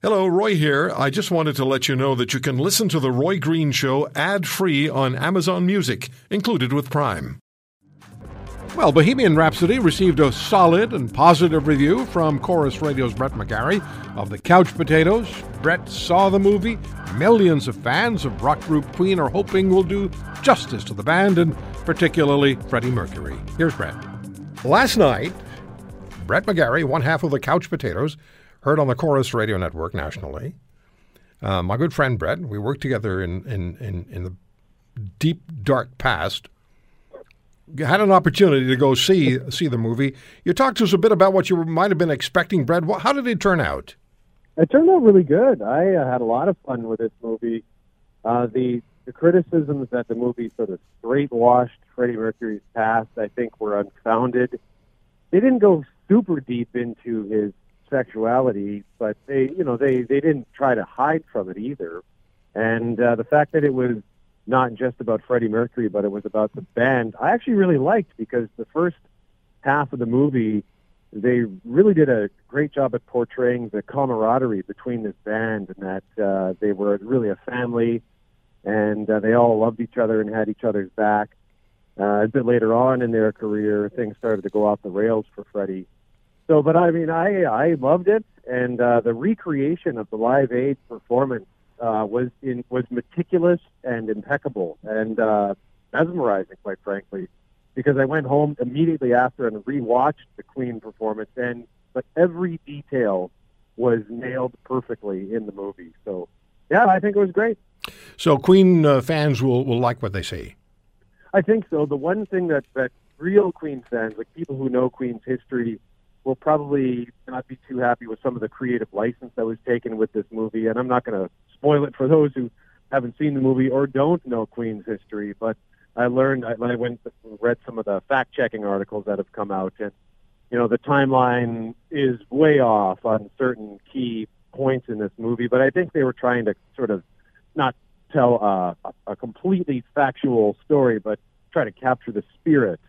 Hello, Roy here. I just wanted to let you know that you can listen to The Roy Green Show ad free on Amazon Music, included with Prime. Well, Bohemian Rhapsody received a solid and positive review from Corus Radio's Brett McGarry of the Couch Potatoes. Brett saw the movie. Millions of fans of rock group Queen are hoping will do justice to the band and particularly Freddie Mercury. Here's Brett. Last night, Brett McGarry, one half of the Couch Potatoes, heard on the Corus Radio Network nationally. Uh, my good friend Brett, we worked together in, in, in, in the deep, dark past. Had an opportunity to go see see the movie. You talked to us a bit about what you might have been expecting, Brett. How did it turn out? It turned out really good. I uh, had a lot of fun with this movie. Uh, the the criticisms that the movie sort of straight washed Freddie Mercury's past, I think, were unfounded. They didn't go super deep into his sexuality, but they, you know, they they didn't try to hide from it either. And uh, the fact that it was not just about Freddie Mercury, but it was about the band, I actually really liked because the first half of the movie, they really did a great job at portraying the camaraderie between this band and that uh, they were really a family and uh, they all loved each other and had each other's back. Uh, a bit later on in their career, things started to go off the rails for Freddie so, but I mean, I I loved it, and uh, the recreation of the Live Aid performance uh, was in was meticulous and impeccable and uh, mesmerizing, quite frankly, because I went home immediately after and rewatched the Queen performance, and but every detail was nailed perfectly in the movie. So, yeah, I think it was great. So, Queen uh, fans will will like what they see. I think so. The one thing that that real Queen fans, like people who know Queen's history will probably not be too happy with some of the creative license that was taken with this movie. And I'm not going to spoil it for those who haven't seen the movie or don't know Queen's history. But I learned I, I went read some of the fact checking articles that have come out, and you know the timeline is way off on certain key points in this movie. But I think they were trying to sort of not tell uh, a completely factual story, but try to capture the spirit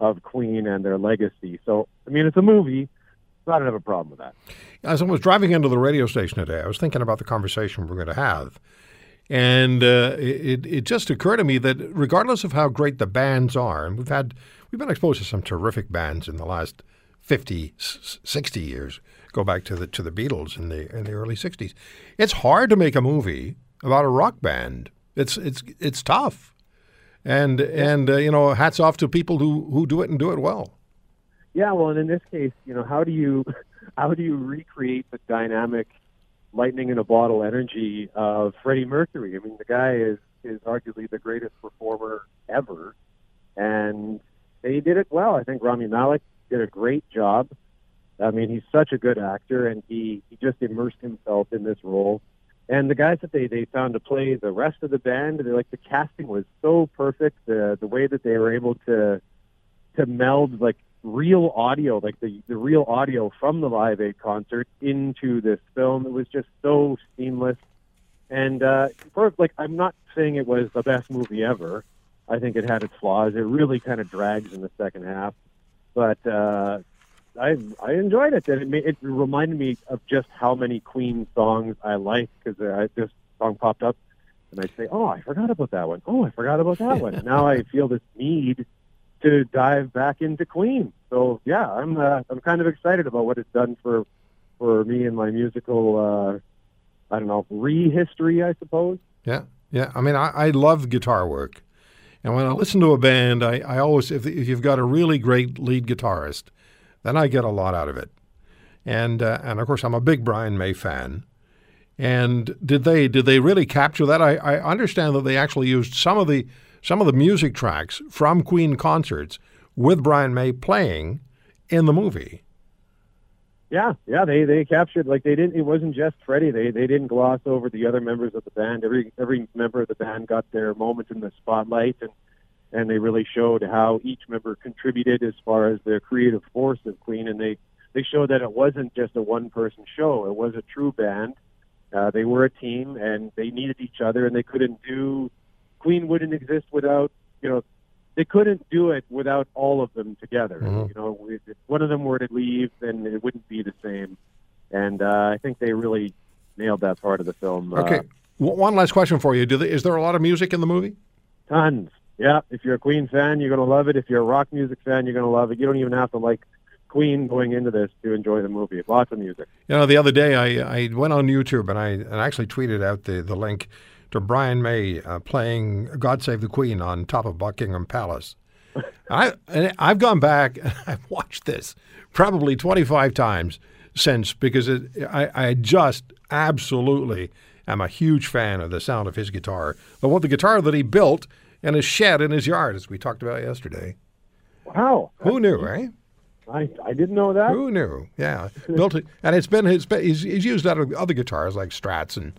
of Queen and their legacy. So, I mean, it's a movie. So I don't have a problem with that. As I was driving into the radio station today, I was thinking about the conversation we're going to have. And uh, it, it just occurred to me that regardless of how great the bands are, and we've had we've been exposed to some terrific bands in the last 50, 60 years. Go back to the to the Beatles in the in the early 60s. It's hard to make a movie about a rock band. It's it's it's tough and and uh, you know, hats off to people who who do it and do it well. Yeah, well, and in this case, you know, how do you how do you recreate the dynamic lightning in a bottle energy of Freddie Mercury? I mean, the guy is is arguably the greatest performer ever, and they did it well. I think Rami Malek did a great job. I mean, he's such a good actor, and he he just immersed himself in this role. And the guys that they, they found to play the rest of the band, they like the casting was so perfect. The the way that they were able to to meld like real audio, like the the real audio from the Live Aid concert into this film, it was just so seamless. And uh, for like, I'm not saying it was the best movie ever. I think it had its flaws. It really kind of drags in the second half, but uh, I I enjoyed it. And it, made, it reminded me of just how many Queen songs I like because this song popped up, and I'd say, "Oh, I forgot about that one. Oh, I forgot about that one." Now I feel this need to dive back into Queen. So yeah, I'm uh, I'm kind of excited about what it's done for for me and my musical. Uh, I don't know, re-history, I suppose. Yeah, yeah. I mean, I, I love guitar work. And when I listen to a band, I, I always, if, if you've got a really great lead guitarist, then I get a lot out of it. And uh, and of course, I'm a big Brian May fan. And did they did they really capture that? I, I understand that they actually used some of the some of the music tracks from Queen concerts with Brian May playing in the movie. Yeah, yeah, they they captured like they didn't. It wasn't just Freddie. They they didn't gloss over the other members of the band. Every every member of the band got their moment in the spotlight, and and they really showed how each member contributed as far as their creative force of Queen, and they they showed that it wasn't just a one person show; it was a true band. Uh, they were a team, and they needed each other, and they couldn't do. Queen wouldn't exist without you know. They couldn't do it without all of them together. Mm-hmm. You know, if one of them were to leave, then it wouldn't be the same. And uh, I think they really nailed that part of the film. Okay. Uh, one last question for you: Do they, Is there a lot of music in the movie? Tons. Yeah. If you're a Queen fan, you're going to love it. If you're a rock music fan, you're going to love it. You don't even have to like Queen going into this to enjoy the movie. Lots of music. You know, the other day I, I went on YouTube and I and actually tweeted out the, the link to Brian May uh, playing "God Save the Queen" on top of Buckingham Palace. I and I've gone back and I've watched this probably 25 times since because it, I, I just absolutely am a huge fan of the sound of his guitar. But what the guitar that he built in his shed in his yard, as we talked about yesterday. Wow. Who knew, eh? I, I didn't know that. Who knew? Yeah, built it, and it's been his. He's, he's used other other guitars like Strats and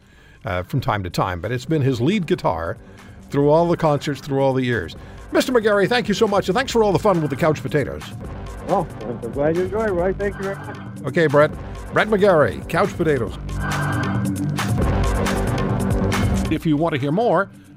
uh, from time to time, but it's been his lead guitar through all the concerts through all the years. Mr. McGarry, thank you so much, and thanks for all the fun with the couch potatoes. Oh, I'm glad you enjoyed it, Roy. Thank you very much. Okay, Brett. Brett McGarry, couch potatoes. If you want to hear more,